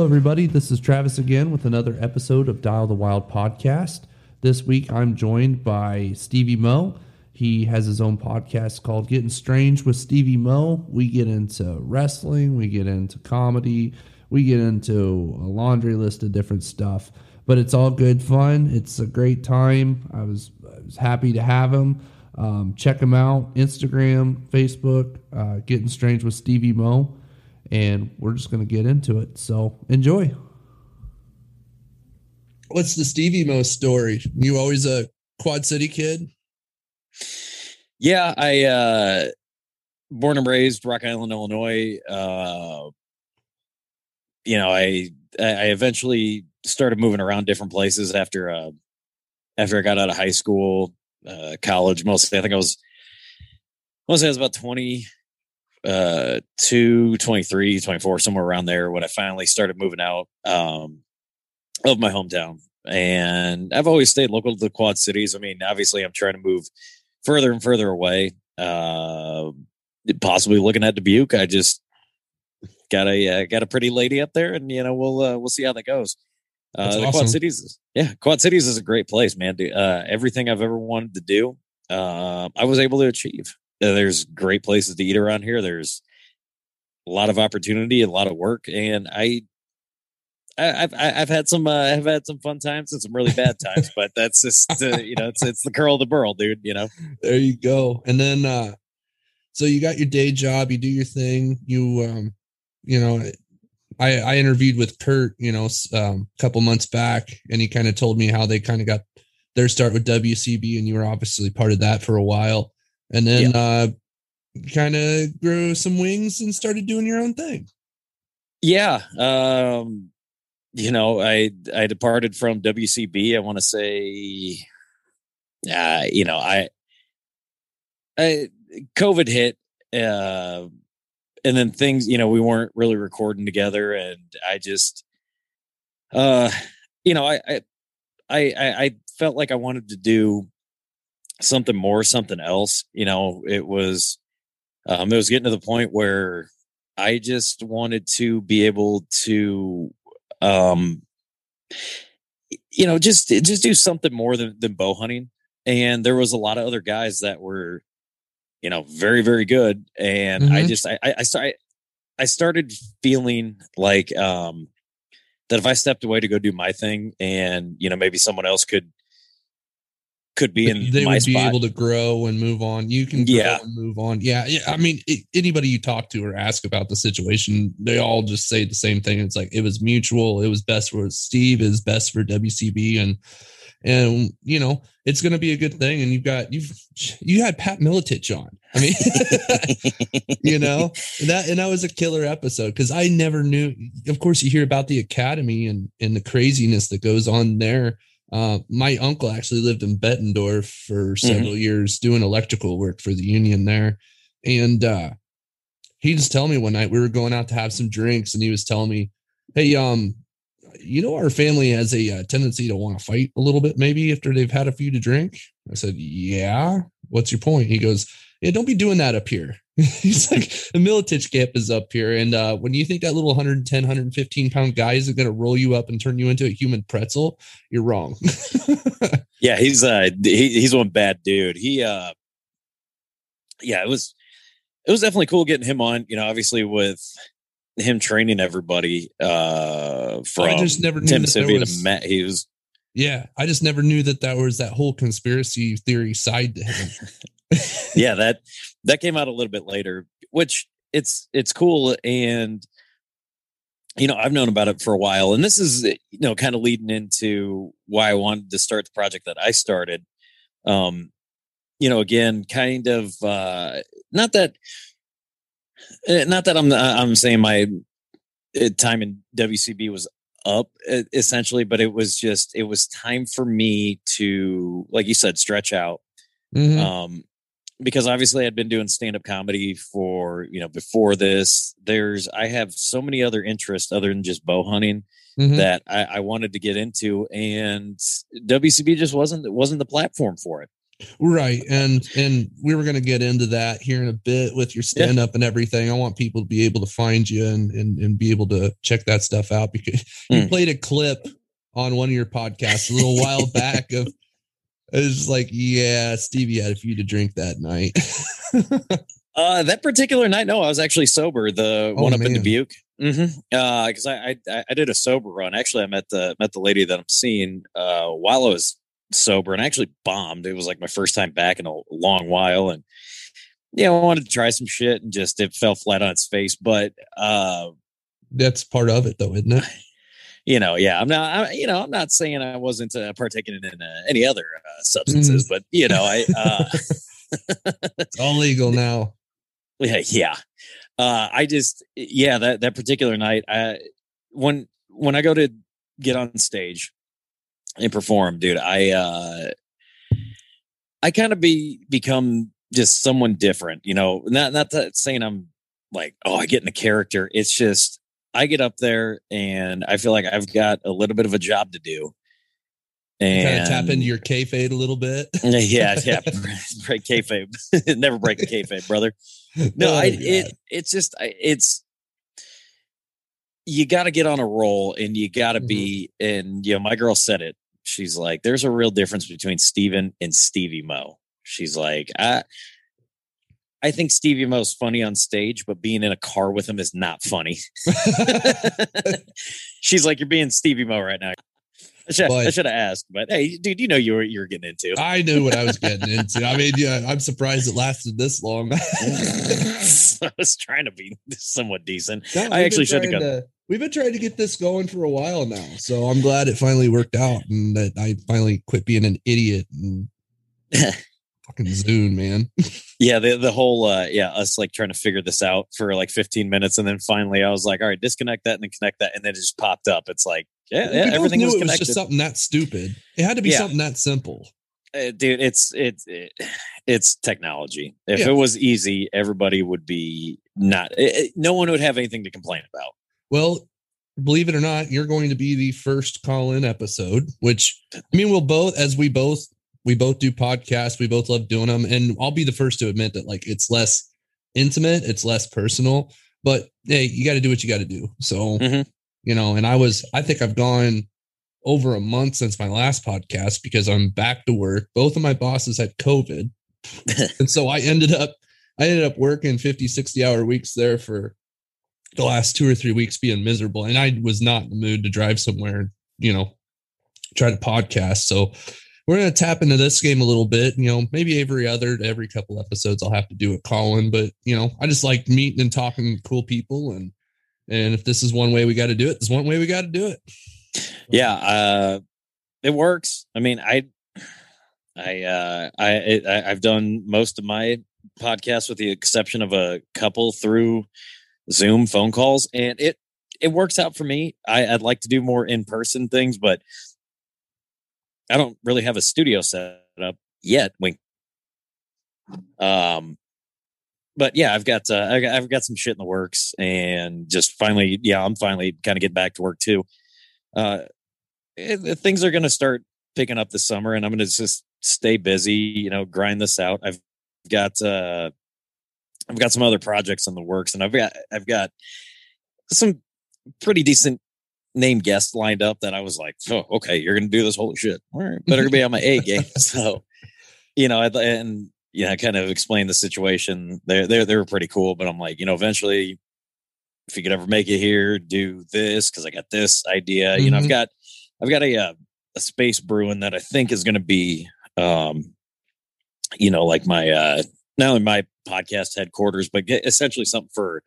Hello, everybody. This is Travis again with another episode of Dial the Wild podcast. This week I'm joined by Stevie Mo. He has his own podcast called Getting Strange with Stevie Mo. We get into wrestling, we get into comedy, we get into a laundry list of different stuff. But it's all good fun. It's a great time. I was, I was happy to have him. Um, check him out Instagram, Facebook, uh, Getting Strange with Stevie Mo and we're just going to get into it. So enjoy. What's the Stevie Mo story? You always a Quad City kid? Yeah, I uh born and raised Rock Island, Illinois. Uh you know, I I eventually started moving around different places after uh after I got out of high school, uh college mostly. I think I was mostly I was about 20 uh 2 23 24 somewhere around there when i finally started moving out um of my hometown. And i've always stayed local to the quad cities. I mean obviously i'm trying to move further and further away uh possibly looking at dubuque. I just got a uh, got a pretty lady up there and you know we'll uh, we'll see how that goes. Uh the quad cities yeah quad cities is a great place man. Uh everything i've ever wanted to do uh i was able to achieve there's great places to eat around here. There's a lot of opportunity, a lot of work, and I, I've I've had some uh, I've had some fun times and some really bad times, but that's just uh, you know it's it's the curl of the burl, dude. You know. There you go. And then uh so you got your day job, you do your thing, you um you know I I interviewed with Kurt, you know, um, a couple months back, and he kind of told me how they kind of got their start with WCB, and you were obviously part of that for a while and then yeah. uh kind of grew some wings and started doing your own thing yeah um you know i i departed from wcb i want to say uh you know i i covid hit uh and then things you know we weren't really recording together and i just uh you know i i i i felt like i wanted to do something more, something else. You know, it was um, it was getting to the point where I just wanted to be able to um you know just just do something more than, than bow hunting and there was a lot of other guys that were you know very very good and mm-hmm. i just i i started i started feeling like um that if i stepped away to go do my thing and you know maybe someone else could could be in they would be spot. able to grow and move on. You can yeah move on. Yeah, yeah. I mean, it, anybody you talk to or ask about the situation, they all just say the same thing. It's like it was mutual. It was best for Steve. Is best for WCB, and and you know it's going to be a good thing. And you've got you've you had Pat Miletich on. I mean, you know that and that was a killer episode because I never knew. Of course, you hear about the academy and and the craziness that goes on there uh, my uncle actually lived in Bettendorf for several mm-hmm. years doing electrical work for the union there. And uh, he just told me one night we were going out to have some drinks and he was telling me, Hey, um, you know, our family has a uh, tendency to want to fight a little bit, maybe after they've had a few to drink. I said, Yeah. What's your point? He goes, Yeah, don't be doing that up here. He's like, the Miletich camp is up here. And uh, when you think that little 110, 115 pound guy is going to roll you up and turn you into a human pretzel, you're wrong. yeah, he's uh he, he's one bad dude. He uh yeah, it was it was definitely cool getting him on, you know, obviously with him training everybody uh from I just never knew Mississippi was, to Met. He was yeah, I just never knew that that was that whole conspiracy theory side to him. yeah, that that came out a little bit later, which it's it's cool and you know I've known about it for a while, and this is you know kind of leading into why I wanted to start the project that I started. Um, you know, again, kind of uh, not that eh, not that I'm I'm saying my eh, time in WCB was up essentially, but it was just it was time for me to, like you said, stretch out. Mm-hmm. Um, because obviously I'd been doing stand up comedy for, you know, before this. There's, I have so many other interests other than just bow hunting mm-hmm. that I, I, wanted to get into, and WCB just wasn't wasn't the platform for it. Right. And and we were gonna get into that here in a bit with your stand up yeah. and everything. I want people to be able to find you and and, and be able to check that stuff out because mm. you played a clip on one of your podcasts a little while back of it was like, yeah, Stevie had a few to drink that night. uh, that particular night, no, I was actually sober. The oh, one up man. in Dubuque. Mm-hmm. Uh, because I, I I did a sober run. Actually, I met the met the lady that I'm seeing uh while I was sober, and I actually bombed. It was like my first time back in a long while, and yeah, I wanted to try some shit, and just it fell flat on its face. But uh, that's part of it, though, isn't it? you know, yeah, I'm not, I, you know, I'm not saying I wasn't uh, partaking in uh, any other uh, substances, mm. but you know, I, uh, it's all legal now. Yeah. Yeah. Uh, I just, yeah, that, that particular night, I, when, when I go to get on stage and perform, dude, I, uh, I kind of be, become just someone different, you know, not, not that saying I'm like, oh, I get in a character. It's just, I get up there and I feel like I've got a little bit of a job to do. And kind of tap into your kayfabe a little bit. yeah, yeah. break kayfabe. Never break a kayfabe, brother. No, oh, I, it, it's just, it's, you got to get on a roll and you got to mm-hmm. be, and, you know, my girl said it. She's like, there's a real difference between Steven and Stevie Mo. She's like, I, I think Stevie Mo's funny on stage, but being in a car with him is not funny. She's like, "You're being Stevie Mo right now." I should, but, I should have asked, but hey, dude, you know you were you were getting into. I knew what I was getting into. I mean, yeah, I'm surprised it lasted this long. I was trying to be somewhat decent. No, I actually should have gone. We've been trying to get this going for a while now, so I'm glad it finally worked out and that I finally quit being an idiot and fucking Zoom, man. yeah, the the whole uh yeah, us like trying to figure this out for like 15 minutes, and then finally I was like, all right, disconnect that and then connect that, and then it just popped up. It's like, yeah, yeah everything was, it was just something that stupid. It had to be yeah. something that simple. Uh, dude, it's it's it, it's technology. If yeah. it was easy, everybody would be not. It, no one would have anything to complain about. Well, believe it or not, you're going to be the first call in episode, which I mean, we'll both, as we both we both do podcasts. We both love doing them. And I'll be the first to admit that like it's less intimate, it's less personal, but hey, you got to do what you got to do. So, mm-hmm. you know, and I was, I think I've gone over a month since my last podcast because I'm back to work. Both of my bosses had COVID. and so I ended up, I ended up working 50, 60 hour weeks there for the last two or three weeks being miserable. And I was not in the mood to drive somewhere, you know, try to podcast. So we're going to tap into this game a little bit. You know, maybe every other every couple episodes I'll have to do it, Colin. But you know, I just like meeting and talking to cool people, and and if this is one way we got to do it, this one way we got to do it. Yeah, uh, it works. I mean, I, I, uh, I, I, I've done most of my podcasts with the exception of a couple through Zoom phone calls, and it it works out for me. I, I'd like to do more in person things, but I don't really have a studio set up yet. Wink. Um, but yeah, I've got uh, I got, I've got some shit in the works, and just finally, yeah, I'm finally kind of getting back to work too. Uh, it, it, things are going to start picking up this summer, and I'm going to just stay busy. You know, grind this out. I've got uh, I've got some other projects in the works, and I've got I've got some pretty decent name guests lined up that I was like, oh, okay, you're going to do this. Holy shit. All right. Better be on my A game. So, you know, and, you know, I kind of explained the situation. They're, they're, they were pretty cool, but I'm like, you know, eventually, if you could ever make it here, do this because I got this idea. Mm-hmm. You know, I've mm-hmm. got, I've got a, uh, a space brewing that I think is going to be, um, you know, like my, uh, not only my podcast headquarters, but get essentially something for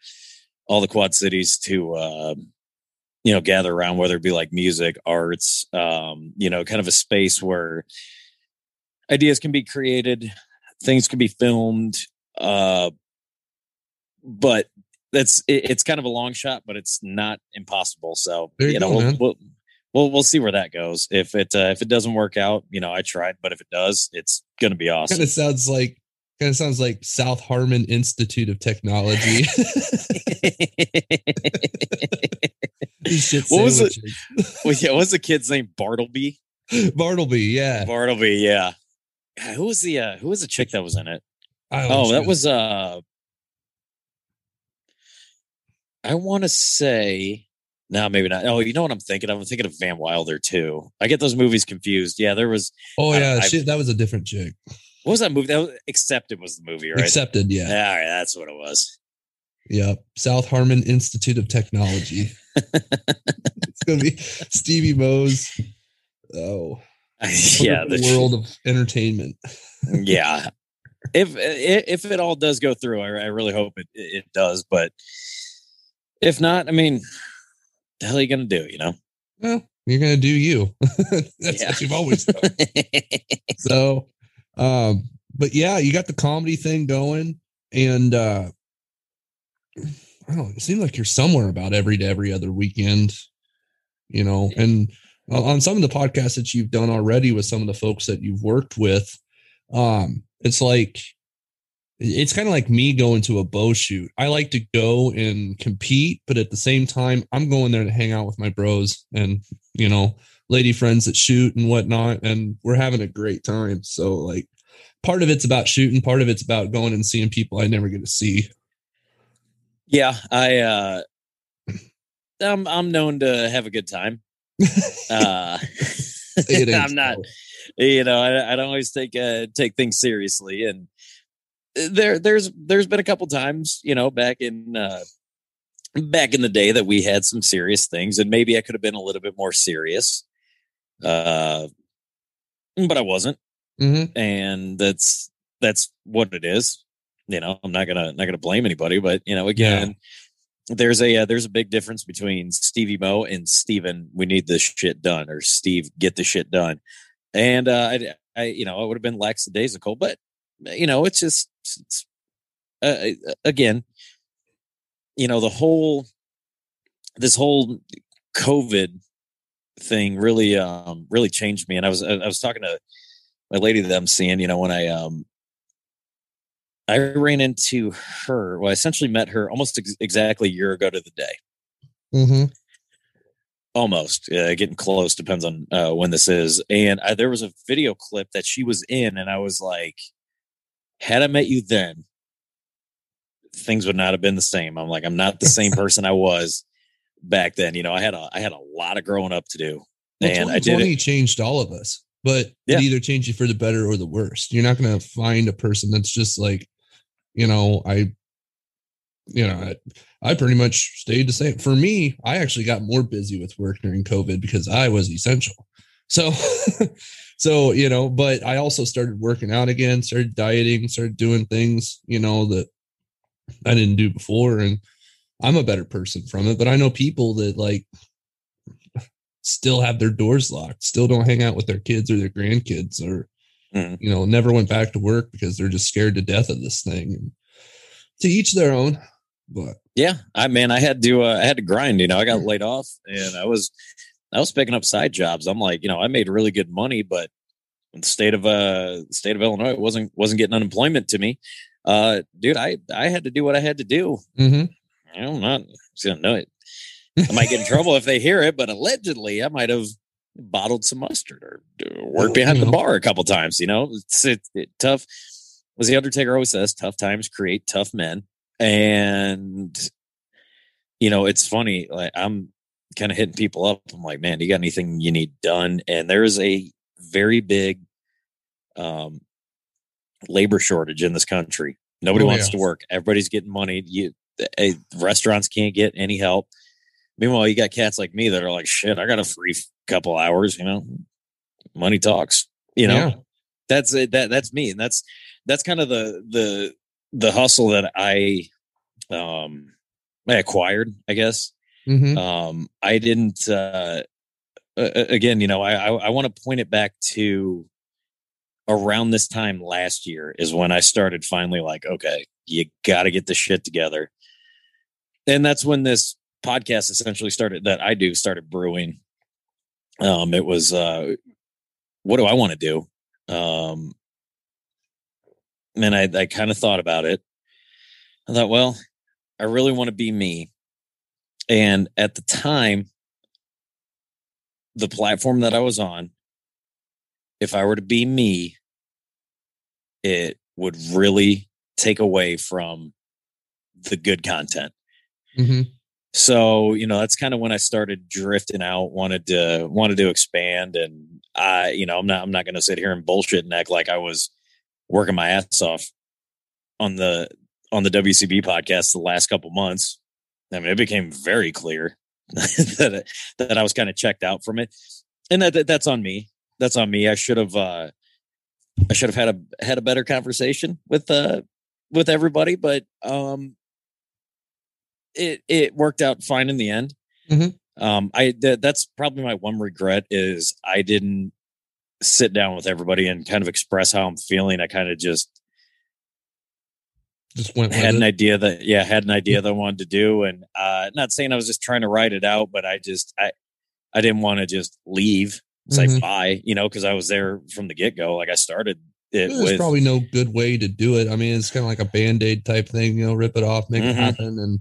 all the Quad Cities to, uh, you know gather around whether it be like music arts um you know kind of a space where ideas can be created things can be filmed uh but that's it, it's kind of a long shot but it's not impossible. So you, you know go, we'll, we'll, we'll, we'll see where that goes. If it uh, if it doesn't work out you know i tried but if it does it's gonna be awesome. kind of sounds like kind of sounds like south harmon institute of technology what was it? Well, yeah, what was the kid's name? Bartleby. Bartleby, yeah. Bartleby, yeah. who was the uh, who was the chick that was in it? Oh, that was uh I want to say no, maybe not. Oh, you know what I'm thinking? I'm thinking of Van Wilder too. I get those movies confused. Yeah, there was. Oh yeah, I, that was a different chick. What was that movie? That was, Accepted was the movie, right? Accepted, yeah. Yeah, all right, that's what it was. Yep, South Harmon Institute of Technology. it's gonna be Stevie Mo's. Oh, yeah, the world of entertainment. yeah, if if it all does go through, I, I really hope it it does. But if not, I mean, the hell are you gonna do? You know? Well, you're gonna do you. That's yeah. what you've always done. so, um, but yeah, you got the comedy thing going, and uh I don't. It seems like you're somewhere about every to every other weekend, you know. And on some of the podcasts that you've done already with some of the folks that you've worked with, um, it's like it's kind of like me going to a bow shoot. I like to go and compete, but at the same time, I'm going there to hang out with my bros and you know, lady friends that shoot and whatnot, and we're having a great time. So like, part of it's about shooting, part of it's about going and seeing people I never get to see. Yeah, I uh, I'm I'm known to have a good time. uh, I'm not, you know, I, I don't always take uh, take things seriously, and there there's there's been a couple times you know back in uh back in the day that we had some serious things and maybe i could have been a little bit more serious uh but i wasn't mm-hmm. and that's that's what it is you know i'm not gonna not gonna blame anybody but you know again yeah. there's a uh, there's a big difference between stevie mo and steven we need this shit done or steve get the shit done and uh i, I you know i would have been lackadaisical but you know, it's just it's, uh, uh, again, you know, the whole this whole COVID thing really um really changed me. And I was I was talking to my lady that I'm seeing, you know, when I um I ran into her. Well, I essentially met her almost ex- exactly a year ago to the day. Mm-hmm. Almost uh, getting close. Depends on uh, when this is. And I, there was a video clip that she was in, and I was like, had I met you then, things would not have been the same. I'm like, I'm not the same person I was back then. You know, I had a I had a lot of growing up to do. Well, and I did it. changed all of us, but yeah. it either changed you for the better or the worst. You're not gonna find a person that's just like, you know, I you know, I, I pretty much stayed the same. For me, I actually got more busy with work during COVID because I was essential. So so you know but i also started working out again started dieting started doing things you know that i didn't do before and i'm a better person from it but i know people that like still have their doors locked still don't hang out with their kids or their grandkids or mm. you know never went back to work because they're just scared to death of this thing and to each their own but yeah i mean i had to uh, i had to grind you know i got laid off and i was I was picking up side jobs. I'm like, you know, I made really good money, but the state of uh state of Illinois wasn't wasn't getting unemployment to me. Uh dude, I I had to do what I had to do. Mm-hmm. I'm not gonna know it. I might get in trouble if they hear it, but allegedly I might have bottled some mustard or worked behind the bar a couple times. You know, it's it, it, tough. Was the Undertaker always says, tough times create tough men, and you know it's funny. Like I'm kind of hitting people up. I'm like, man, do you got anything you need done? And there's a very big um, labor shortage in this country. Nobody oh, wants yeah. to work. Everybody's getting money. You eh, restaurants can't get any help. Meanwhile, you got cats like me that are like, shit, I got a free couple hours. You know, money talks. You know, yeah. that's it. That that's me, and that's that's kind of the the the hustle that I um I acquired, I guess. Mm-hmm. Um, I didn't. Uh, again, you know, I I, I want to point it back to around this time last year is when I started finally like, okay, you got to get this shit together, and that's when this podcast essentially started that I do started brewing. Um, it was uh, what do I want to do? Um, and I I kind of thought about it. I thought, well, I really want to be me. And at the time, the platform that I was on, if I were to be me, it would really take away from the good content. Mm-hmm. So, you know, that's kind of when I started drifting out, wanted to wanted to expand and I, you know, I'm not I'm not gonna sit here and bullshit and act like I was working my ass off on the on the WCB podcast the last couple months. I mean, it became very clear that that I was kind of checked out from it, and that, that that's on me. That's on me. I should have uh, I should have had a had a better conversation with uh with everybody, but um, it it worked out fine in the end. Mm-hmm. Um, I th- that's probably my one regret is I didn't sit down with everybody and kind of express how I'm feeling. I kind of just just went had it. an idea that yeah had an idea that I wanted to do, and uh, not saying I was just trying to write it out, but I just I I didn't want to just leave say Mhm. bye, you know, because I was there from the get go. Like I started it There's with probably no good way to do it. I mean, it's kind of like a band aid type thing, you know, rip it off, make Mhm. it happen. And,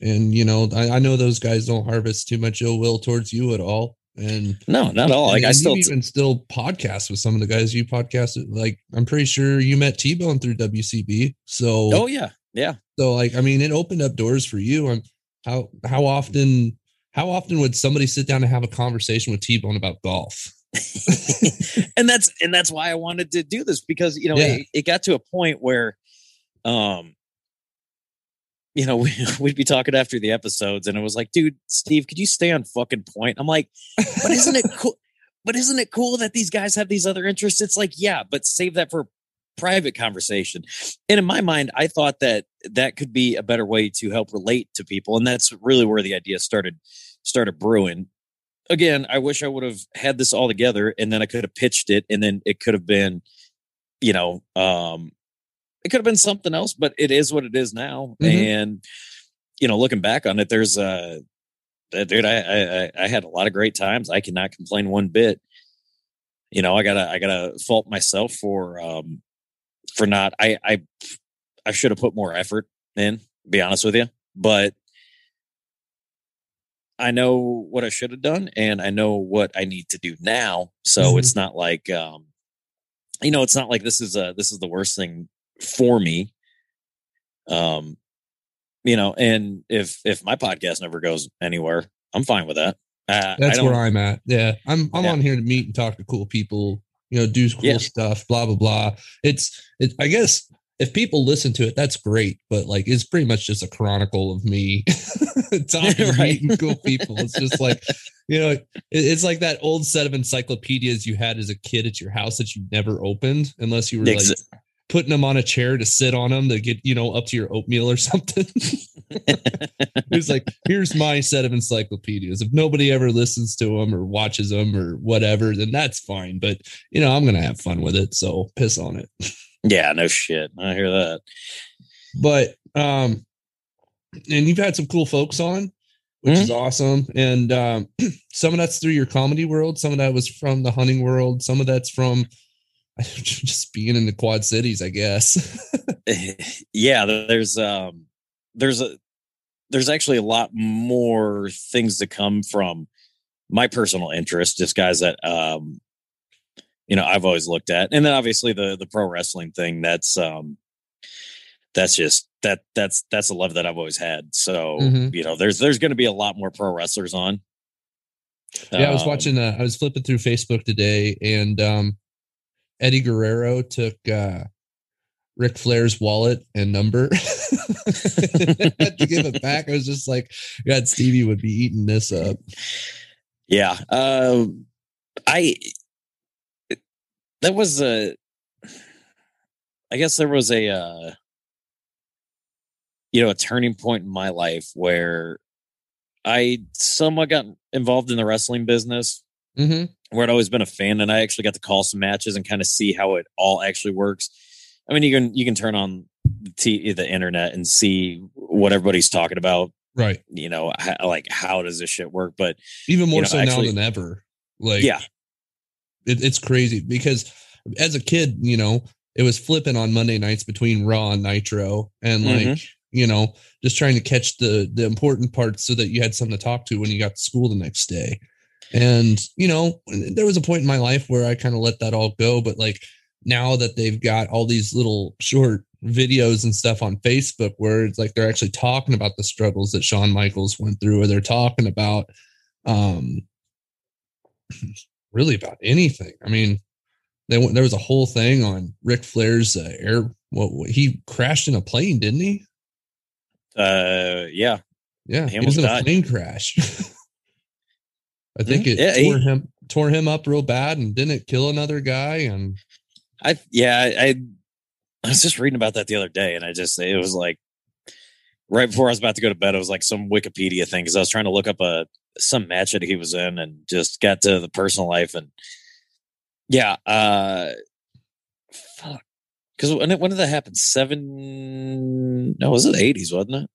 and, you know, I, I know those guys don't harvest too much ill will towards you at all. And, no, not all. Like I still even still podcast with some of the guys you podcasted. Like, I'm pretty sure you met T Bone through WCB. So, oh yeah yeah so like, I mean, it opened up doors for you. And how, how often, how often would somebody sit down and have a conversation with T Bone about golf? and that's and that's why I wanted to do this because you know Yeah. it, it got to a point where um you know we, we'd be talking after the episodes and it was like dude Steve could you stay on fucking point? I'm like but isn't it cool but isn't it cool that these guys have these other interests? It's like yeah but save that for private conversation. And in my mind I thought that that could be a better way to help relate to people and that's really where the idea started started brewing. Again, I wish I would have had this all together and then I could have pitched it and then it could have been, you know, um, it could have been something else, but it is what it is now. Mhm. And, you know, looking back on it, there's uh uh, dude, I, I I- had a lot of great times. I cannot complain one bit. You know, I gotta I gotta fault myself for um for not I I I should have put more effort in, to be honest with you. But I know what I should have done and I know what I need to do now. So Mhm. it's not like um you know, it's not like this is uh this is the worst thing for me. Um you know, and if if my podcast never goes anywhere, I'm fine with that. Uh, That's where I'm at. Yeah. I'm I'm Yeah. on here to meet and talk to cool people, you know, do cool Yeah. stuff, blah blah blah. It's it I guess if people listen to it, that's great, but like it's pretty much just a chronicle of me talking Right. meeting cool people. It's just like, you know, it, it's like that old set of encyclopedias you had as a kid at your house that you never opened unless you were like putting them on a chair to sit on them to get, you know, up to your oatmeal or something. It's like, here's my set of encyclopedias. If nobody ever listens to them or watches them or whatever, then that's fine. But you know, I'm gonna have fun with it, so piss on it. yeah, no shit. I hear that. But um, and you've had some cool folks on, which is awesome. And um, some of that's through your comedy world. Some of that was from the hunting world. Some of that's from just being in the Quad Cities, I guess. yeah there's um there's a there's actually a lot more things to come from my personal interest just guys that um you know i've always looked at and then obviously the the pro wrestling thing that's um that's just that that's that's a love that i've always had so Mhm. you know there's there's going to be a lot more pro wrestlers on Yeah, I was Um, watching. Uh, I was flipping through Facebook today, and um, Eddie Guerrero took uh, Ric Flair's wallet and number had to give it back. I was just like, God, Stevie would be eating this up. Yeah. Um I that was a I guess there was a uh you know a turning point in my life where I somewhat got involved in the wrestling business Mm-hmm. where I'd always been a fan and I actually got to call some matches and kind of see how it all actually works. I mean you can you can turn on the, t- the internet and see what everybody's talking about, Right. you know, how, like how does this shit work, but Even more know, so actually- now than ever. Like, yeah. it, it's crazy because as a kid, you know, it was flipping on Monday nights between Raw and Nitro, and like Mhm. you know, just trying to catch the the important parts so that you had something to talk to when you got to school the next day. And you know, there was a point in my life where I kind of let that all go, but like now that they've got all these little short videos and stuff on Facebook where it's like they're actually talking about the struggles that Shawn Michaels went through, or they're talking about um really about anything. I mean, they went, there was a whole thing on Ric Flair's uh, air. What, what he crashed in a plane, didn't he? Uh, yeah, yeah, he, was in died. a plane crash. I think it yeah, tore he, him tore him up real bad and didn't kill another guy. And I yeah, I I was just reading about that the other day, and I just it was like right before I was about to go to bed, it was like some Wikipedia thing because I was trying to look up a some match that he was in and just got to the personal life and yeah, uh fuck. Because when, when did that happen? Seven? No, was it eighties? Wasn't it?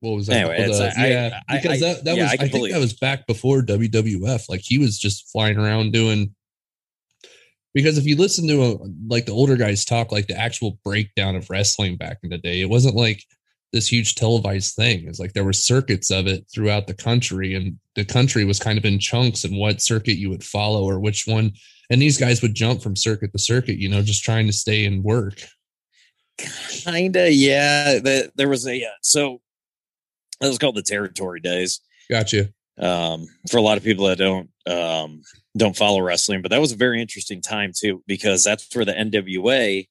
What was that? Anyway, the, I, yeah, I, because I, that, that yeah, was I, I think that was back before WWF. Like he was just flying around doing. Because if you listen to a, like the older guys talk, like the actual breakdown of wrestling back in the day, it wasn't like this huge televised thing. It's like there were circuits of it throughout the country, and the country was kind of in chunks and what circuit you would follow or which one. And these guys would jump from circuit to circuit, you know, just trying to stay in work. Kinda, yeah. The, there was a uh, so that was called the territory days. Gotcha. Um, for a lot of people that don't um, don't follow wrestling, but that was a very interesting time too because that's where the NWA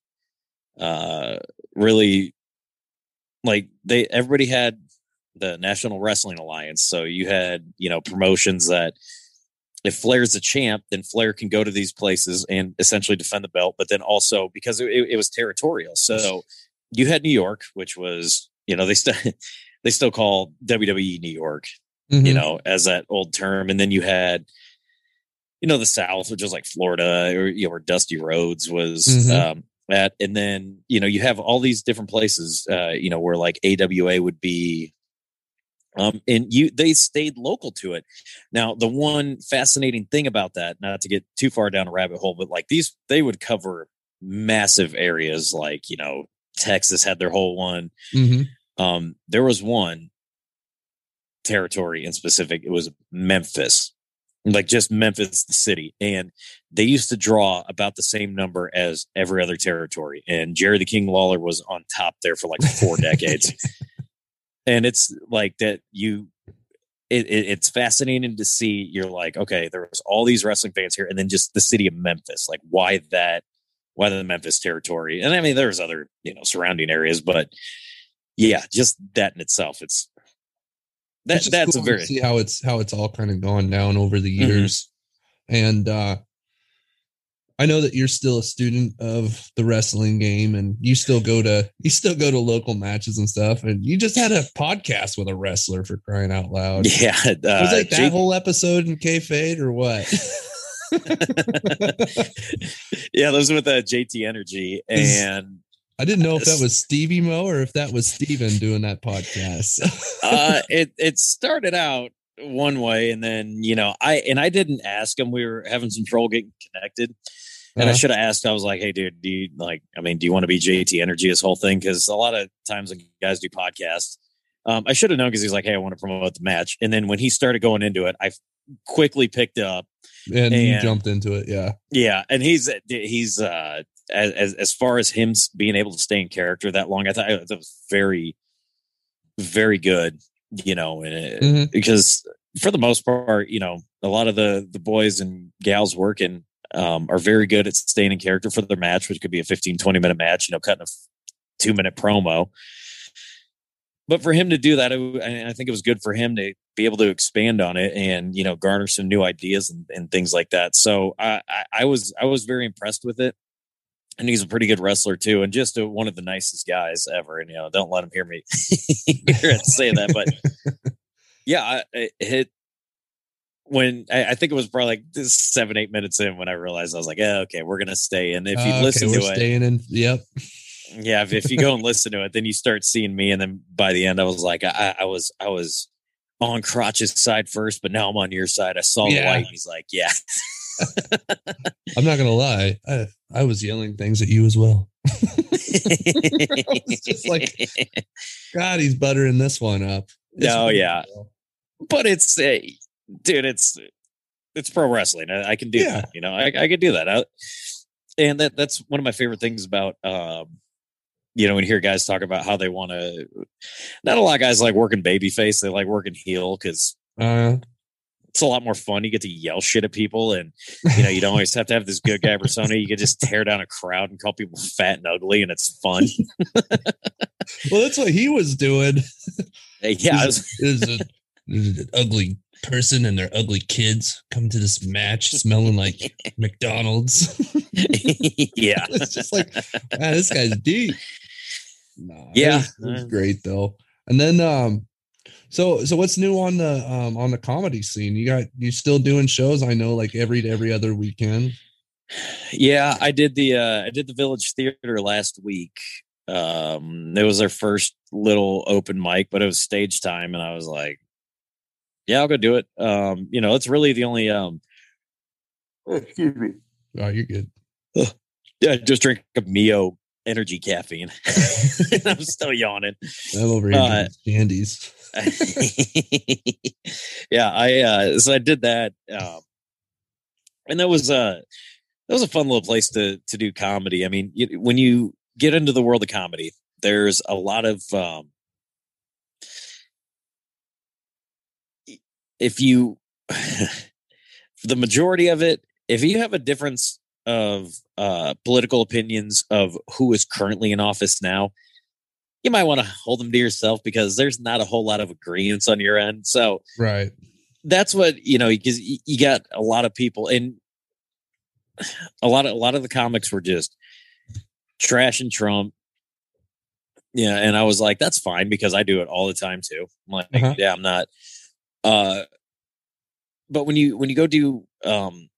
uh, really like they everybody had the National Wrestling Alliance. So you had, you know, promotions that if Flair's a champ, then Flair can go to these places and essentially defend the belt. But then also because it, it was territorial. So you had New York, which was, you know, they still they still call WWE New York, mm-hmm. you know, as that old term. And then you had, you know, the South, which was like Florida or you know, where Dusty Rhodes was mm-hmm. um, at, and then you know you have all these different places, uh, you know, where like AWA would be, um, and you they stayed local to it. Now, the one fascinating thing about that, not to get too far down a rabbit hole, but like these, they would cover massive areas, like you know, Texas had their whole one. Mm-hmm. Um, there was one territory in specific. It was Memphis like just Memphis, the city. And they used to draw about the same number as every other territory. And Jerry the King Lawler was on top there for like four decades. And it's like that you, it, it, it's fascinating to see. You're like, okay, there was all these wrestling fans here, and then just the city of Memphis. Like, why that? Why the Memphis territory? And I mean, there's other you know surrounding areas, but yeah, just that in itself, it's that, that's cool a very see how it's how it's all kind of gone down over the mm-hmm. years mm-hmm. and uh i know that you're still a student of the wrestling game and you still go to you still go to local matches and stuff and you just had a podcast with a wrestler for crying out loud yeah uh, was like that Jake- whole episode in kayfabe or what yeah, those with uh, JT Energy, and I didn't know if that was Stevie Mo or if that was Steven doing that podcast. uh, it it started out one way, and then you know I and I didn't ask him. We were having some trouble getting connected, and uh-huh. I should have asked. I was like, "Hey, dude, do you like? I mean, do you want to be JT Energy this whole thing? Because a lot of times when guys do podcasts, um, I should have known because he's like, "Hey, I want to promote the match." And then when he started going into it, I quickly picked up and, and jumped into it. Yeah, yeah, and he's he's uh as as far as him being able to stay in character that long, I thought that was very, very good. You know, mm-hmm. because for the most part, you know, a lot of the the boys and gals working um, are very good at staying in character for their match, which could be a 15, 20 minute match. You know, cutting a two minute promo. But for him to do that, I think it was good for him to be able to expand on it and you know garner some new ideas and, and things like that. So I, I was I was very impressed with it and he's a pretty good wrestler too, and just a, one of the nicest guys ever. And you know, don't let him hear me hear say that, but yeah, it hit when I, I, think it was probably like seven, eight minutes in when I realized I was like, yeah, okay, we're gonna stay. And if you uh, listen okay, to it, staying in, yep. Yeah, if, if you go and listen to it, then you start seeing me, and then by the end, I was like, I, I was, I was on Crotch's side first, but now I'm on your side. I saw yeah. the light. he's like, yeah. I'm not gonna lie. I, I was yelling things at you as well. it's just like, God, he's buttering this one up. It's oh yeah, but it's uh, dude, it's it's pro wrestling. I, I can do yeah. that. You know, I, I can do that. I, and that that's one of my favorite things about um, you know, when you hear guys talk about how they want to, not a lot of guys like working babyface. They like working heel because uh, it's a lot more fun. You get to yell shit at people, and you know, you don't always have to have this good guy persona. You can just tear down a crowd and call people fat and ugly, and it's fun. well, that's what he was doing. yeah, is an ugly person and their ugly kids come to this match smelling like McDonald's. yeah. it's just like, man, this guy's deep. Nah, yeah. It was, it was great though. And then um so so what's new on the um on the comedy scene? You got you still doing shows? I know like every every other weekend. Yeah, I did the uh I did the Village Theater last week. Um it was their first little open mic, but it was stage time and I was like, yeah, I'll go do it. Um, you know, it's really the only um excuse me. Oh, you're good. Yeah, just drink a Mio energy caffeine. I'm still yawning. I'm over here uh, candies. yeah, I uh so I did that. Um and that was uh that was a fun little place to to do comedy. I mean, you, when you get into the world of comedy, there's a lot of um if you the majority of it if you have a difference of uh, political opinions of who is currently in office now you might want to hold them to yourself because there's not a whole lot of agreements on your end. So right. that's what you know because you got a lot of people and a lot of a lot of the comics were just trash and trump. Yeah and i was like that's fine because i do it all the time too. I'm like uh-huh. yeah i'm not. Uh, but when you when you go do um,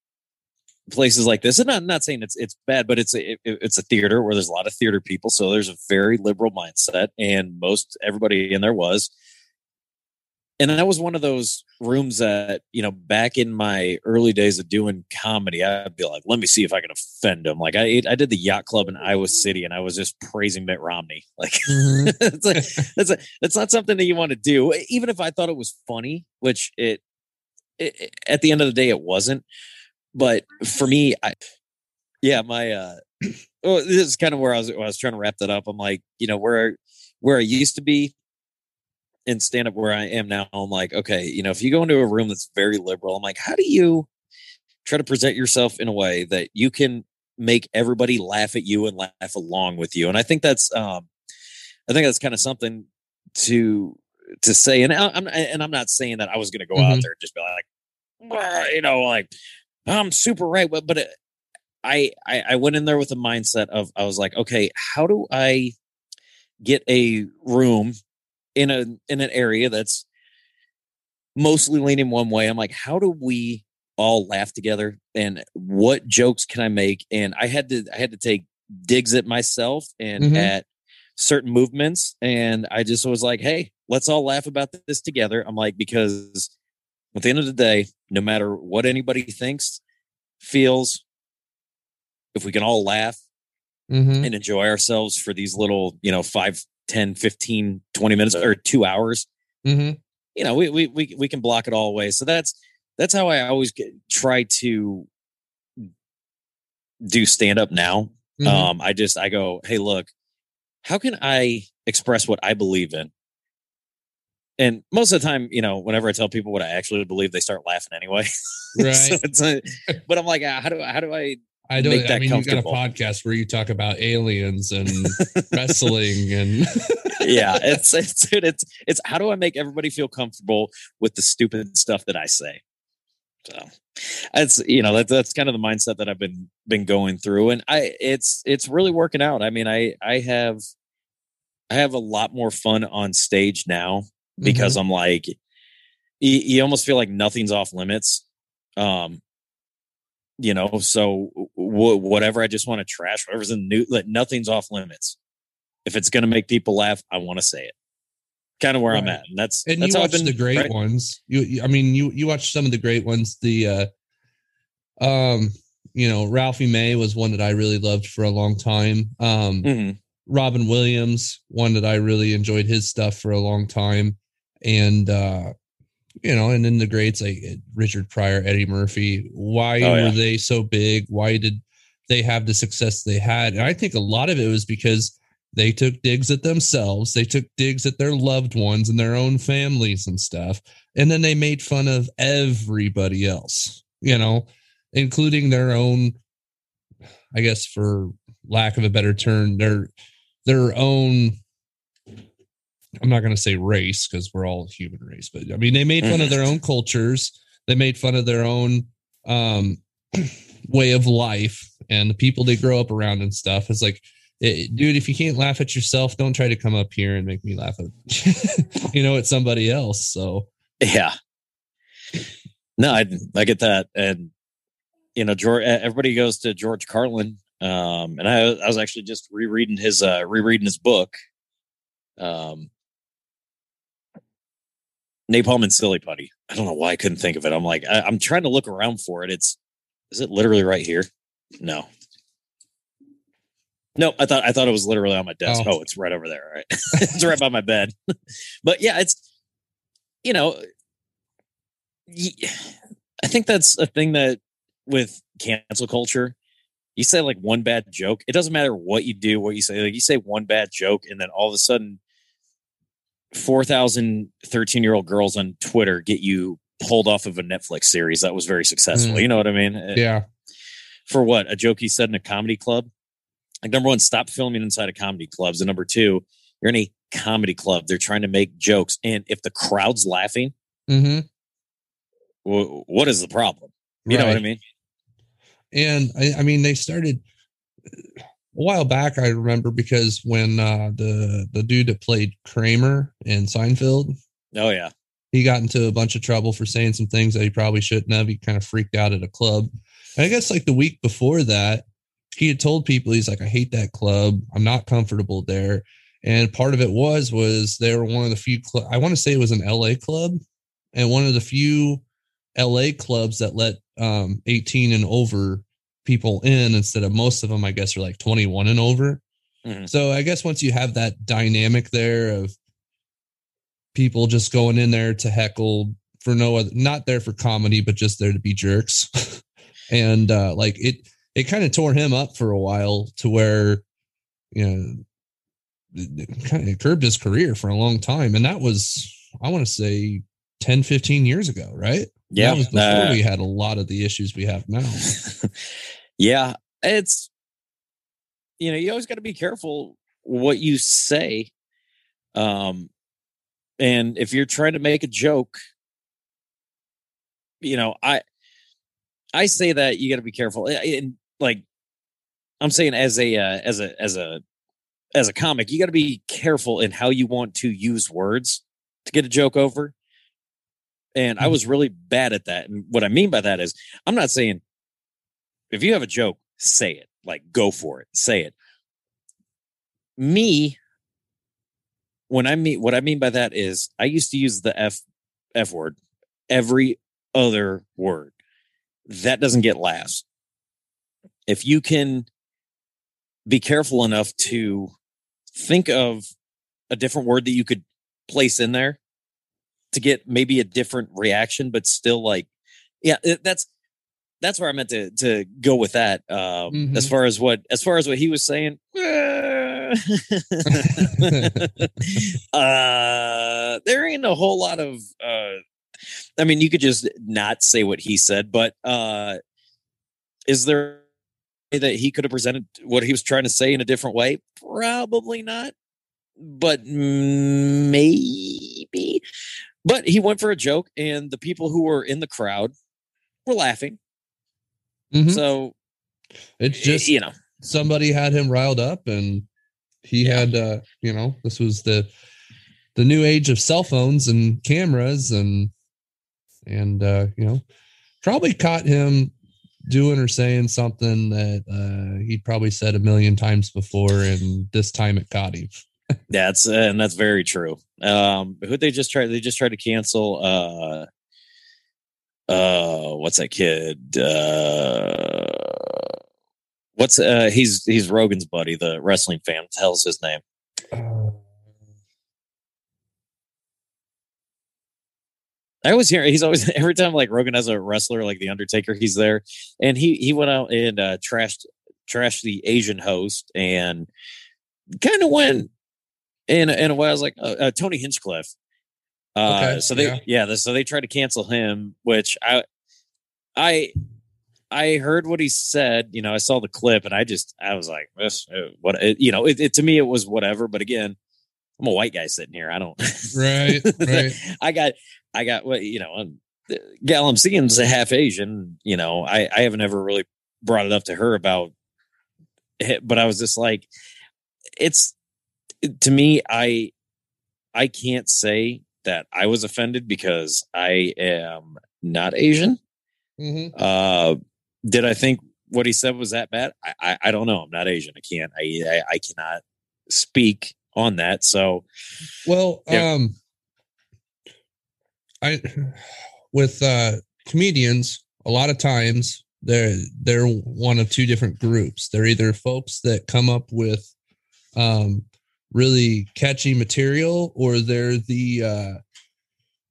places like this, and I'm not saying it's it's bad, but it's a it, it's a theater where there's a lot of theater people, so there's a very liberal mindset, and most everybody in there was. And that was one of those rooms that you know, back in my early days of doing comedy, I'd be like, "Let me see if I can offend them." Like I, I did the yacht club in Iowa City, and I was just praising Mitt Romney. Like, mm-hmm. it's like that's a, that's not something that you want to do, even if I thought it was funny, which it it, at the end of the day, it wasn't. But for me, I, yeah, my, uh, well, this is kind of where I was, I was trying to wrap that up. I'm like, you know, where, where I used to be in stand up where I am now, I'm like, okay, you know, if you go into a room that's very liberal, I'm like, how do you try to present yourself in a way that you can make everybody laugh at you and laugh along with you? And I think that's, um, I think that's kind of something to to say, and I'm and I'm not saying that I was going to go mm-hmm. out there and just be like, you know, like I'm super right, but but it, I, I I went in there with a mindset of I was like, okay, how do I get a room in a in an area that's mostly leaning one way? I'm like, how do we all laugh together and what jokes can I make? And I had to I had to take digs at myself and mm-hmm. at certain movements and I just was like, hey, let's all laugh about this together. I'm like, because at the end of the day, no matter what anybody thinks, feels, if we can all laugh mm-hmm. and enjoy ourselves for these little, you know, 5, 10, 15, 20 minutes or two hours, mm-hmm. you know, we, we, we, we can block it all away. So that's, that's how I always get, try to do stand up now. Mm-hmm. Um, I just, I go, Hey, look, how can I express what I believe in and most of the time, you know, whenever I tell people what I actually believe, they start laughing anyway. Right. so but I'm like, uh, how do how do I? I don't. I mean, you've got a podcast where you talk about aliens and wrestling and. yeah, it's it's it's it's how do I make everybody feel comfortable with the stupid stuff that I say? So it's you know that's that's kind of the mindset that I've been been going through, and I it's it's really working out. I mean, I I have I have a lot more fun on stage now because mm-hmm. I'm like, you, you almost feel like nothing's off limits. Um, you know, so w- whatever I just want to trash, whatever's in the new, like nothing's off limits. If it's going to make people laugh, I want to say it. Kind of where right. I'm at, and that's and that's you watch the great right? ones. You, I mean, you you watch some of the great ones. The, uh um, you know, Ralphie May was one that I really loved for a long time. Um, mm-hmm. Robin Williams, one that I really enjoyed his stuff for a long time and uh you know, and then the greats like Richard Pryor, Eddie Murphy. Why oh, yeah. were they so big? Why did they have the success they had. And I think a lot of it was because they took digs at themselves, they took digs at their loved ones and their own families and stuff. And then they made fun of everybody else, you know, including their own, I guess, for lack of a better term, their their own I'm not going to say race because we're all human race, but I mean, they made fun of their own cultures. They made fun of their own um, way of life and the people they grow up around and stuff. It's like, it, dude, if you can't laugh at yourself, don't try to come up here and make me laugh at, you know, at somebody else. So, yeah. No, I, I get that. And, you know, George, everybody goes to George Carlin. Um, and I, I was actually just rereading his, uh, rereading his book. Um, Napalm and Silly Putty. I don't know why I couldn't think of it. I'm like, I, am trying to look around for it. It's, is it literally right here? No. No, I thought I thought it was literally on my desk. Oh, oh it's right over there. Right, it's right by my bed. but yeah, it's you know, I think that's a thing that with cancel culture, you say like one bad joke. It doesn't matter what you do, what you say. Like you say one bad joke, and then all of a sudden 4,000 13 year old girls on Twitter get you pulled off of a Netflix series that was very successful. Mm. You know what I mean? Eh, yeah. For what? A joke he said in a comedy club? Like, number one, stop filming inside of comedy clubs. And number two, you're in a comedy club. They're trying to make jokes. And if the crowd's laughing, mm-hmm. w- what is the problem? You right. know what I mean? And I, I mean, they started a while back i remember because when uh the the dude that played kramer in seinfeld oh yeah. he got into a bunch of trouble for saying some things that he probably shouldn't have. He kind of freaked out at a club. And i guess like the week before that he had told people he's like i hate that club. I'm not comfortable there. And part of it was was they were one of the few cl- i want to say it was an la club. And one of the few la clubs that let um 18 and over people in instead of most of them, I guess, are like 21 and over. Mm-hmm. So I guess once you have that dynamic there of people just going in there to heckle for no other, not there for comedy, but just there to be jerks. and uh, like it, it kind of tore him up for a while to where, you know, it kind of curbed his career for a long time. And that was, I want to say 10, 15 years ago, right? Yeah. That was before uh, we had a lot of the issues we have now. Yeah, it's you know, you always got to be careful what you say. Um and if you're trying to make a joke, you know, I I say that you got to be careful. And like I'm saying as a uh, as a as a as a comic, you got to be careful in how you want to use words to get a joke over. And I mm-hmm. was really bad at that. And what I mean by that is I'm not saying if you have a joke, say it. Like go for it. Say it. Me, when I mean what I mean by that is I used to use the F F word every other word. That doesn't get laughs. If you can be careful enough to think of a different word that you could place in there to get maybe a different reaction, but still like, yeah, that's that's where I meant to to go with that. Um, mm-hmm. As far as what as far as what he was saying, uh, there ain't a whole lot of. Uh, I mean, you could just not say what he said, but uh, is there that he could have presented what he was trying to say in a different way? Probably not, but maybe. But he went for a joke, and the people who were in the crowd were laughing Mm-hmm. So it's just you know somebody had him riled up, and he yeah. had uh, you know this was the the new age of cell phones and cameras and and uh, you know probably caught him doing or saying something that uh, he'd probably said a million times before, and this time it caught him. that's uh, and that's very true. Um, who they just tried? They just tried to cancel uh, uh what's that kid uh what's uh he's he's rogan's buddy the wrestling fan what the hell's his name I always hear he's always every time like Rogan has a wrestler like the Undertaker, he's there, and he he went out and uh, trashed trashed the Asian host and kind of went in in a way. I was like uh, uh, Tony Hinchcliffe. Uh, okay, so they yeah, yeah so they tried to cancel him, which I I I heard what he said. You know, I saw the clip, and I just I was like, this, uh, what it, you know, it, it to me it was whatever. But again, I'm a white guy sitting here. I don't. Right. Right. I got I got what you know. I'm, gal I'm a half Asian. You know, I I haven't ever really brought it up to her about it, but I was just like, it's to me. I I can't say that I was offended because I am not Asian. Mm-hmm. Uh, did I think what he said was that bad? I, I, I don't know. I'm not Asian. I can't. I, I, I cannot speak on that. So, well, yeah. um, I with uh comedians a lot of times they're they're one of two different groups. They're either folks that come up with um really catchy material or they're the uh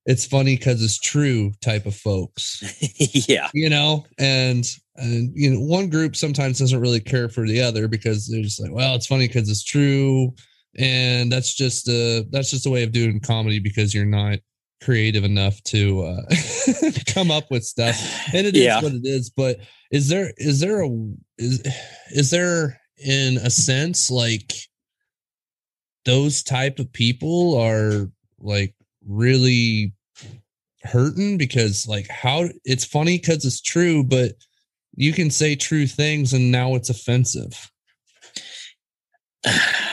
it's funny because it's true type of folks. yeah. You know, and and you know, one group sometimes doesn't really care for the other because they're just like, well, it's funny because it's true. And that's just a that's just a way of doing comedy because you're not creative enough to uh come up with stuff. And it yeah. is what it is. But is there is there a is is there in a sense like those type of people are like really hurting because like how it's funny because it's true, but you can say true things and now it's offensive.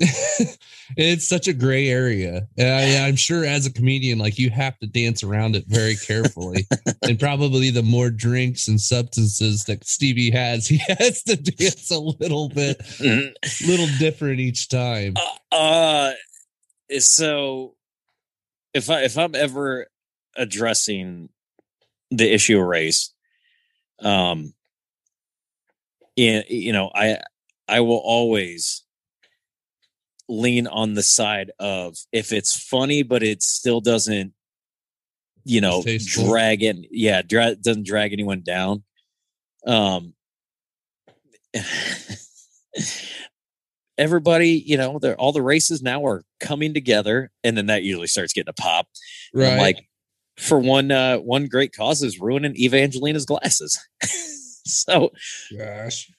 it's such a gray area. I, am sure as a comedian, like you have to dance around it very carefully. and probably the more drinks and substances that Stevie has, he has to dance a little bit, little different each time. Uh, uh so if I if I'm ever addressing the issue of race, um, in, you know, I I will always lean on the side of if it's funny, but it still doesn't, you know, drag it. Yeah, dra- doesn't drag anyone down. Um, everybody, you know, all the races now are coming together, and then that usually starts getting a pop. Right. Like, for one, uh, one great cause is ruining Evangelina's glasses. so, gosh,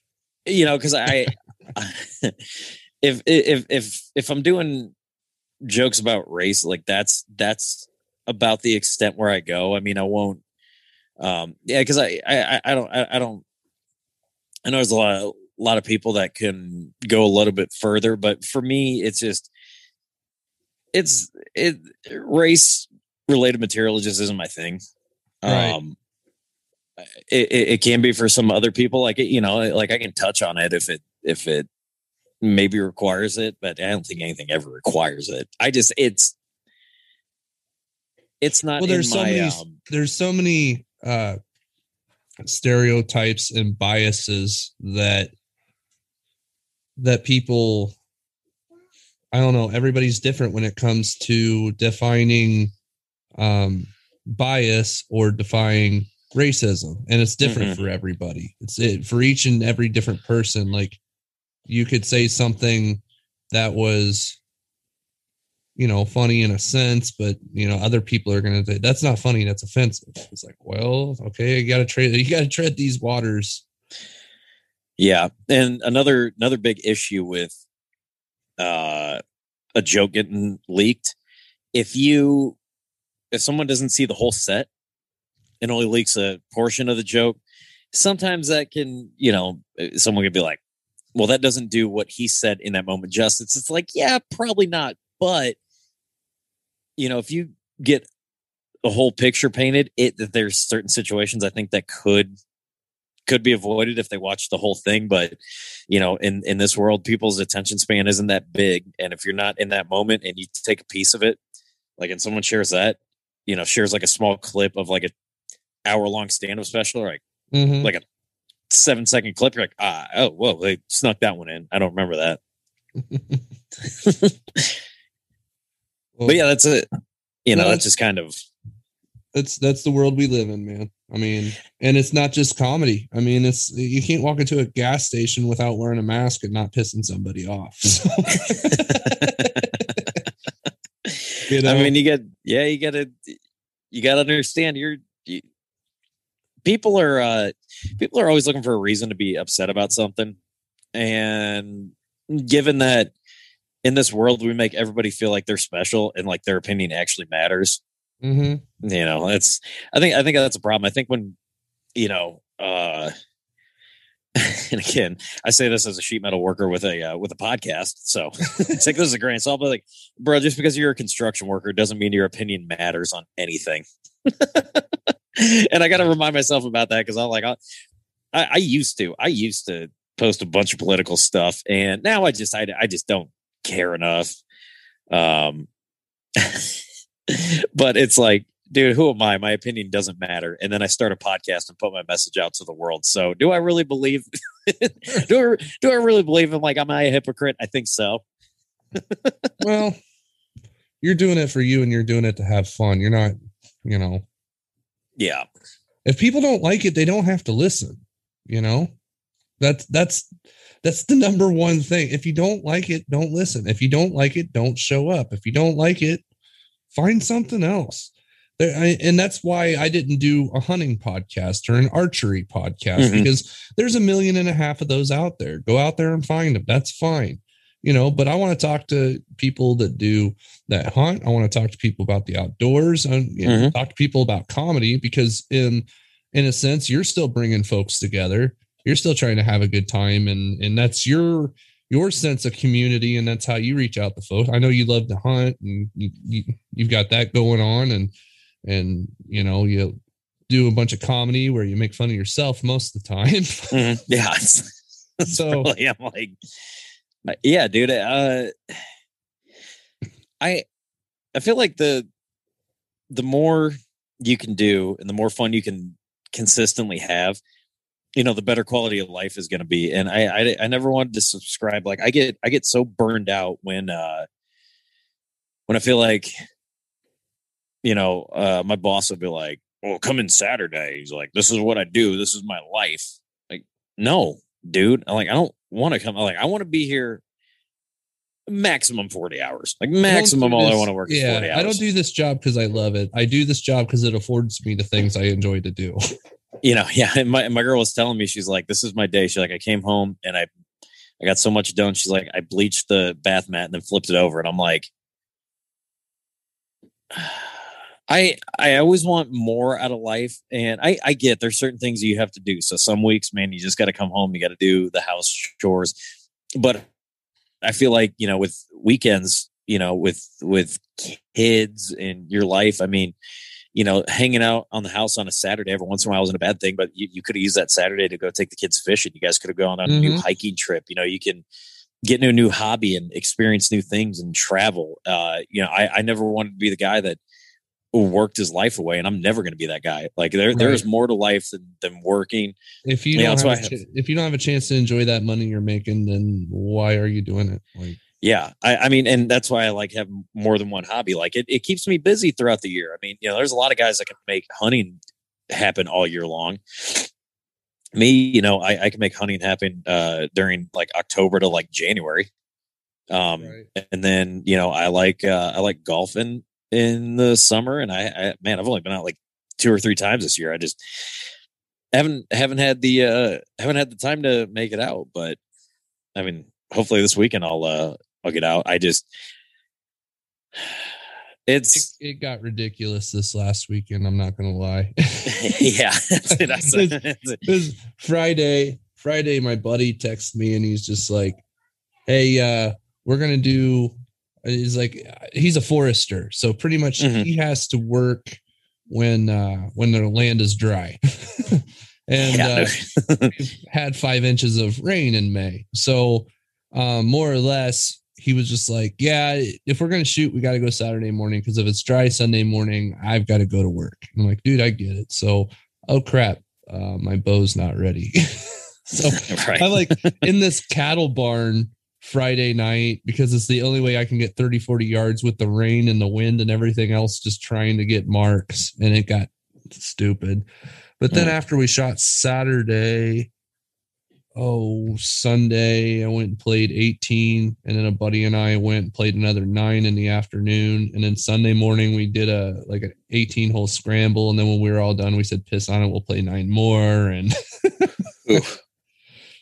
you know, because I, if if if if I'm doing jokes about race, like that's that's about the extent where I go. I mean, I won't. Um, yeah, because I, I I don't I, I don't. I know there's a lot of a lot of people that can go a little bit further, but for me, it's just it's it race related material just isn't my thing. Right. Um, it, it, it can be for some other people, like you know, like I can touch on it if it if it maybe requires it, but I don't think anything ever requires it. I just it's it's not. Well, there's so my, many. Um, there's so many uh, stereotypes and biases that that people I don't know, everybody's different when it comes to defining um bias or defying racism and it's different mm-hmm. for everybody. It's it for each and every different person like you could say something that was you know funny in a sense but you know other people are going to say that's not funny that's offensive. It's like well okay you got to trade you got to tread these waters. Yeah, and another another big issue with uh, a joke getting leaked, if you if someone doesn't see the whole set and only leaks a portion of the joke, sometimes that can you know someone could be like, well, that doesn't do what he said in that moment justice. It's like, yeah, probably not, but you know, if you get a whole picture painted, it that there's certain situations I think that could could be avoided if they watch the whole thing but you know in in this world people's attention span isn't that big and if you're not in that moment and you take a piece of it like and someone shares that you know shares like a small clip of like a hour long stand-up special or like mm-hmm. like a seven second clip you're like ah oh whoa they snuck that one in i don't remember that well, but yeah that's it you know well, that's, that's just kind of that's that's the world we live in man I mean, and it's not just comedy. I mean, it's you can't walk into a gas station without wearing a mask and not pissing somebody off. So. you know? I mean, you get yeah, you got to you got to understand you're you, people are uh people are always looking for a reason to be upset about something, and given that in this world we make everybody feel like they're special and like their opinion actually matters Mm-hmm. You know, it's. I think. I think that's a problem. I think when, you know, uh, and again, I say this as a sheet metal worker with a uh, with a podcast, so take this as a grain of salt. But like, bro, just because you're a construction worker doesn't mean your opinion matters on anything. and I got to remind myself about that because I'm like, I, I used to, I used to post a bunch of political stuff, and now I just, I, I just don't care enough. Um, but it's like, dude, who am I? My opinion doesn't matter. And then I start a podcast and put my message out to the world. So do I really believe do I do I really believe in like am I a hypocrite? I think so. well, you're doing it for you and you're doing it to have fun. You're not, you know. Yeah. If people don't like it, they don't have to listen, you know? That's that's that's the number one thing. If you don't like it, don't listen. If you don't like it, don't show up. If you don't like it, find something else. There, I, and that's why I didn't do a hunting podcast or an archery podcast mm-hmm. because there's a million and a half of those out there. Go out there and find them. That's fine. You know, but I want to talk to people that do that hunt. I want to talk to people about the outdoors and you know, mm-hmm. talk to people about comedy because in in a sense you're still bringing folks together. You're still trying to have a good time and and that's your your sense of community and that's how you reach out to folks i know you love to hunt and you, you, have got that going on and and you know you do a bunch of comedy where you make fun of yourself most of the time mm-hmm. yeah so really, i'm like yeah dude uh i i feel like the the more you can do and the more fun you can consistently have you know the better quality of life is going to be and I, I i never wanted to subscribe like i get i get so burned out when uh when i feel like you know uh my boss will be like well come in saturday. He's like this is what i do. This is my life. Like no dude. I'm like i don't want to come like i want to be here maximum 40 hours like maximum all i want to work yeah, is 40 hours i don't do this job because i love it i do this job because it affords me the things i enjoy to do you know, yeah. my my girl was telling me, she's like, "This is my day." She's like, "I came home and I, I got so much done." She's like, "I bleached the bath mat and then flipped it over," and I'm like, I I always want more out of life, and I I get there's certain things you have to do. So some weeks, man, you just got to come home. You got to do the house chores, but I feel like you know with weekends, you know, with with kids in your life, I mean you know, hanging out on the house on a Saturday every once in a while wasn't a bad thing, but you, you could have used that Saturday to go take the kids fishing. You guys could have gone on mm-hmm. a new mm-hmm. hiking trip. You know, you can get into a new hobby and experience new things and travel. Uh, you know, I, I never wanted to be the guy that worked his life away, and I'm never going to be that guy. Like there, right. there's more to life than, than working. If you, don't have, ch- if you don't have a chance to enjoy that money you're making, then why are you doing it? Like, yeah I, I, mean and that's why i like have more than one hobby like it, it keeps me busy throughout the year i mean you know there's a lot of guys that can make hunting happen all year long me you know i, I can make hunting happen uh during like october to like january um right. and then you know i like uh i like golfing in the summer and I, I man i've only been out like two or three times this year i just haven't haven't had the uh haven't had the time to make it out but i mean hopefully this weekend I'll uh I'll get out. I just it's it, it, got ridiculous this last weekend. I'm not gonna lie. yeah, it was Friday. Friday, my buddy texts me and he's just like, "Hey, uh, we're gonna do." He's like, he's a forester, so pretty much mm-hmm. he has to work when uh, when the land is dry. and yeah. uh, had five inches of rain in May, so um, more or less he was just like, yeah, if we're going to shoot, we got to go Saturday morning because if it's dry Sunday morning, I've got to go to work. I'm like, dude, I get it. So, oh crap, uh, my bow's not ready. so right. I like in this cattle barn Friday night because it's the only way I can get 30, 40 yards with the rain and the wind and everything else, just trying to get marks. And it got stupid. But then mm. after we shot Saturday, oh Sunday, I went and played 18, and then a buddy and I went and played another nine in the afternoon, and then Sunday morning we did a like an 18 hole scramble, and then when we were all done, we said piss on it, we'll play nine more, and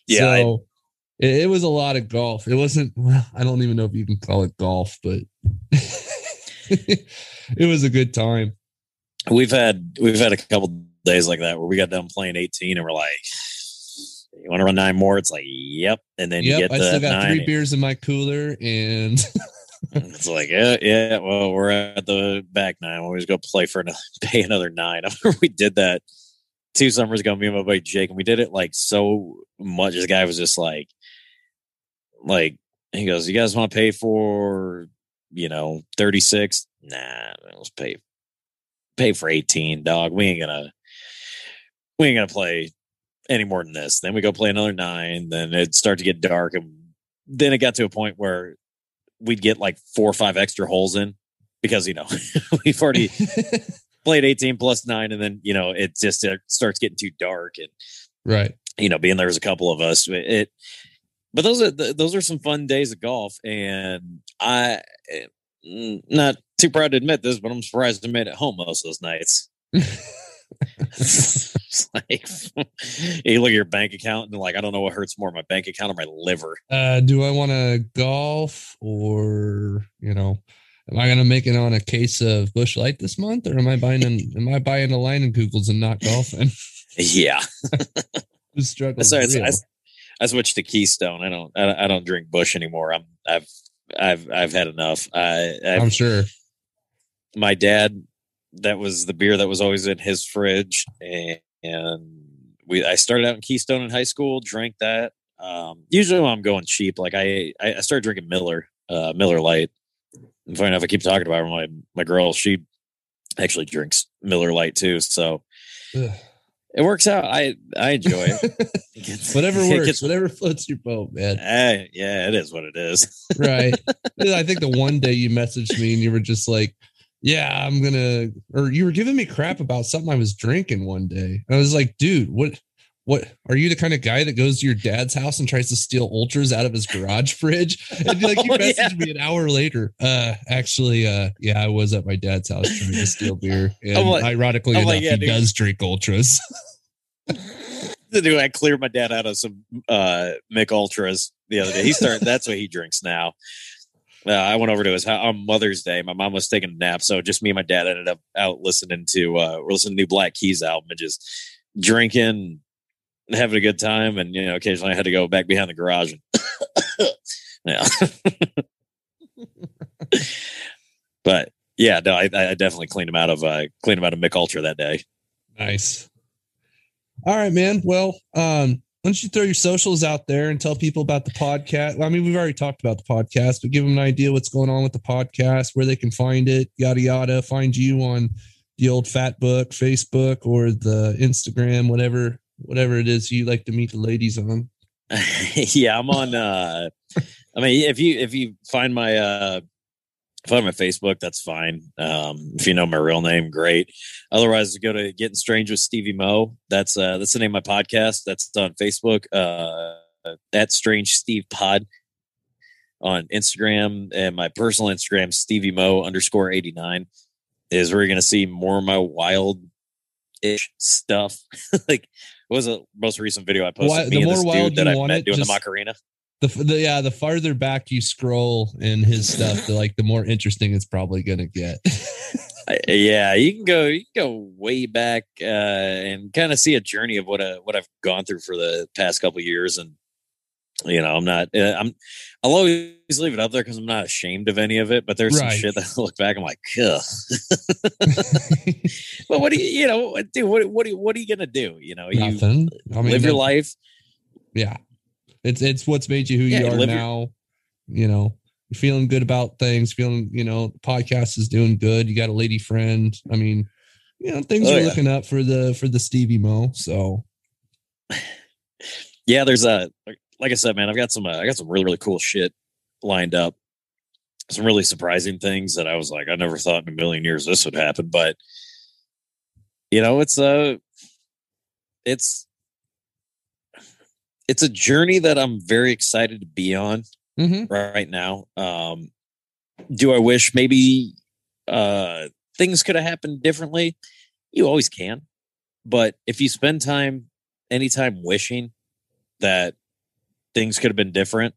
yeah. So, it, it was a lot of golf. It wasn't well, I don't even know if you can call it golf, but it was a good time. We've had we've had a couple days like that where we got done playing 18 and we're like, you want to run nine more? It's like, yep. And then yep, you get I still got three beers in my cooler and it's like, yeah, yeah. Well, we're at the back nine. We'll just go play for another, pay another nine. I remember we did that two summers ago, me and my buddy Jake, and we did it like so much. This guy was just like, like he goes, "You guys want to pay for you know 36? Nah, let's pay pay for 18, dog. We ain't gonna we ain't gonna play any more than this." Then we go play another nine. Then it start to get dark, and then it got to a point where we'd get like four or five extra holes in because you know we've already played 18 plus nine, and then you know it just it starts getting too dark and right. You know, being there's a couple of us, it but those are those are some fun days of golf, and I eh, not too proud to admit this, but I'm surprised I made it home most of those nights. like you look at your bank account and like I don't know what hurts more, my bank account or my liver. Uh, do I want to golf or you know, am I going to make it on a case of Busch Light this month, or am I buying an, am I buying a Leinenkugels and not golfing? yeah, the struggle. Sorry, I, switched to Keystone. I don't I, I don't drink Busch anymore. I'm I've I've I've had enough. I i am sure. My dad, that was the beer that was always in his fridge, and, and we I started out in Keystone in high school. Drank that. Um, usually when I'm going cheap, like I I started drinking Miller uh, Miller Lite. And funny enough, I keep talking about my my girl. She actually drinks Miller Lite too. So. Ugh it works out. I I enjoy it. it gets, whatever works, gets, whatever floats your boat, man. Uh, yeah, it is what it is. right. I think the one day you messaged me and you were just like, "Yeah, I'm gonna," or you were giving me crap about something I was drinking one day. And I was like, "Dude, what?" What are you the kind of guy that goes to your dad's house and tries to steal ultras out of his garage fridge? And like you oh, messaged yeah. me an hour later. Uh actually, uh yeah, I was at my dad's house trying to steal beer. And like, ironically I'm enough, like, yeah, he dude. does drink ultras. do I cleared my dad out of some uh Mich Ultras the other day. He started that's what he drinks now. Uh, I went over to his house on Mother's Day. My mom was taking a nap, so just me and my dad ended up out listening to uh we're listening to new Black Keys album and just drinking having a good time. And, you know, occasionally I had to go back behind the garage. And yeah. but yeah, no, I, I, definitely cleaned him out of, uh, cleaned him out of Mich Ultra that day. Nice. All right, man. Well, um, why don't you throw your socials out there and tell people about the podcast? I mean, we've already talked about the podcast, but give them an idea what's going on with the podcast, where they can find it, yada yada. Find you on the old Fat Book, Facebook, or the Instagram, whatever whatever it is you like to meet the ladies on. yeah, I'm on. uh I mean, if you if you find my uh find my Facebook, that's fine. Um, if you know my real name, great. Otherwise, go to Getting Strange with Stevie Mo. That's uh that's the name of my podcast. That's on Facebook. Uh, at Strange Steve Pod on Instagram and my personal Instagram, Stevie Mo underscore eighty nine, is where you're gonna see more of my wild ish stuff. like what was the most recent video I posted? Why, the more wild that I met doing just, the Macarena. The, the yeah, the farther back you scroll in his stuff, the like the more interesting it's probably gonna get. yeah, you can go you can go way back uh, and kind of see a journey of what uh, what I've gone through for the past couple years, and you know, I'm not uh, I'm I'll always leave it up there because I'm not ashamed of any of it. But there's right. some shit that I look back, I'm like, ugh. but what do you, you know, dude? What what are, what are you gonna do? You know, Nothing. you I mean, live your life. Yeah, it's it's what's made you who yeah, you are now. Your- you know, you're feeling good about things. Feeling, you know, the podcast is doing good. You got a lady friend. I mean, you know, things oh, are yeah. looking up for the for the Stevie Mo. So, yeah, there's a like I said, man, I've got some uh, I got some really really cool shit lined up. Some really surprising things that I was like, I never thought in a million years this would happen. But you know, it's a, it's, it's a journey that I'm very excited to be on Mm-hmm. right now. Um, do I wish maybe uh, things could have happened differently? You always can, but if you spend time, anytime wishing that things could have been different,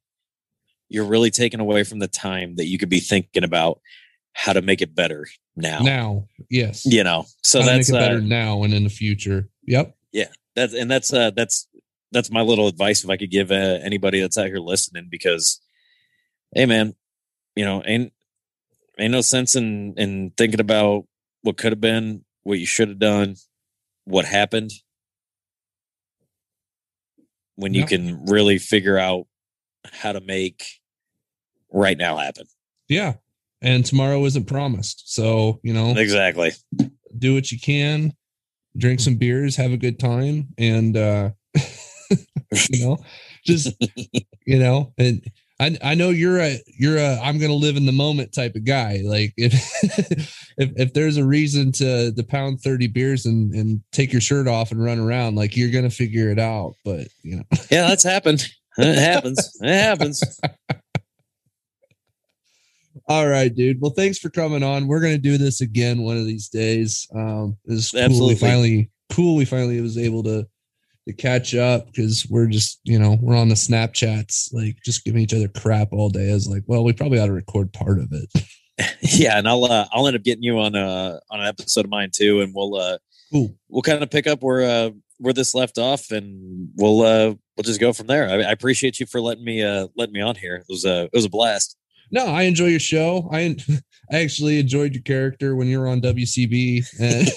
you're really taken away from the time that you could be thinking about how to make it better now. Now, yes. You know, so How that's uh, better now and in the future. Yep. Yeah, that's and that's uh that's that's my little advice if I could give uh, anybody that's out here listening because hey man you know ain't ain't no sense in in thinking about what could have been what you should have done what happened when you can really figure out how to make right now happen Yeah. And tomorrow isn't promised. So, you know, exactly do what you can, drink some beers, have a good time, and uh you know, just you know, and I I know you're a you're a I'm gonna live in the moment type of guy. Like if if if there's a reason to to pound 30 beers and and take your shirt off and run around, like you're gonna figure it out. But you know, yeah that's happened it happens it happens all right, dude. Well, thanks for coming on. We're gonna do this again one of these days. Um it's cool. Absolutely. We finally cool we finally was able to to catch up because we're just you know we're on the snapchats like just giving each other crap all day. I was like, well, we probably ought to record part of it. yeah and i'll uh, i'll end up getting you on uh on an episode of mine too and we'll uh Cool. we'll kind of pick up where uh where this left off and we'll uh we'll just go from there i, I appreciate you for letting me uh letting me on here it was a it was a blast No, I enjoy your show. I I actually enjoyed your character when you were on WCB, and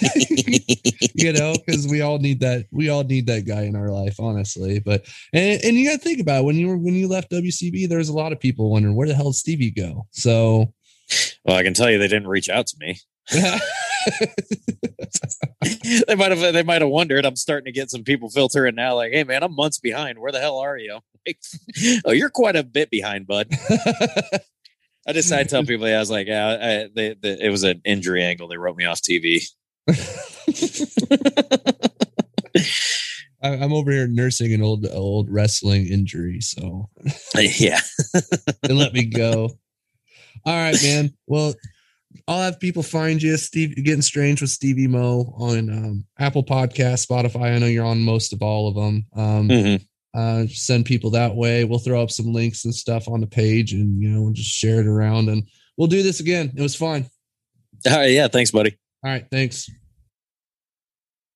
you know, because we all need that. We all need that guy in our life, honestly. But and and you got to think about it, when you were when you left WCB, there was a lot of people wondering where the hell did Stevie go. So well i can tell you they didn't reach out to me they might have they might have wondered i'm starting to get some people filtering now like hey man i'm months behind where the hell are you oh you're quite a bit behind bud i decided to tell people yeah, i was like yeah I, they, they, it was an injury angle they wrote me off tv I- I'm over here nursing an old old wrestling injury, so yeah they let me go. All right, man. Well, I'll have people find you, Steve. Getting strange with Stevie Mo on um, Apple Podcast, Spotify. I know you're on most of all of them. Um, Mhm. Uh, send people that way. We'll throw up some links and stuff on the page, and you know, we'll just share it around. And we'll do this again. It was fun. all right yeah thanks buddy All right, thanks.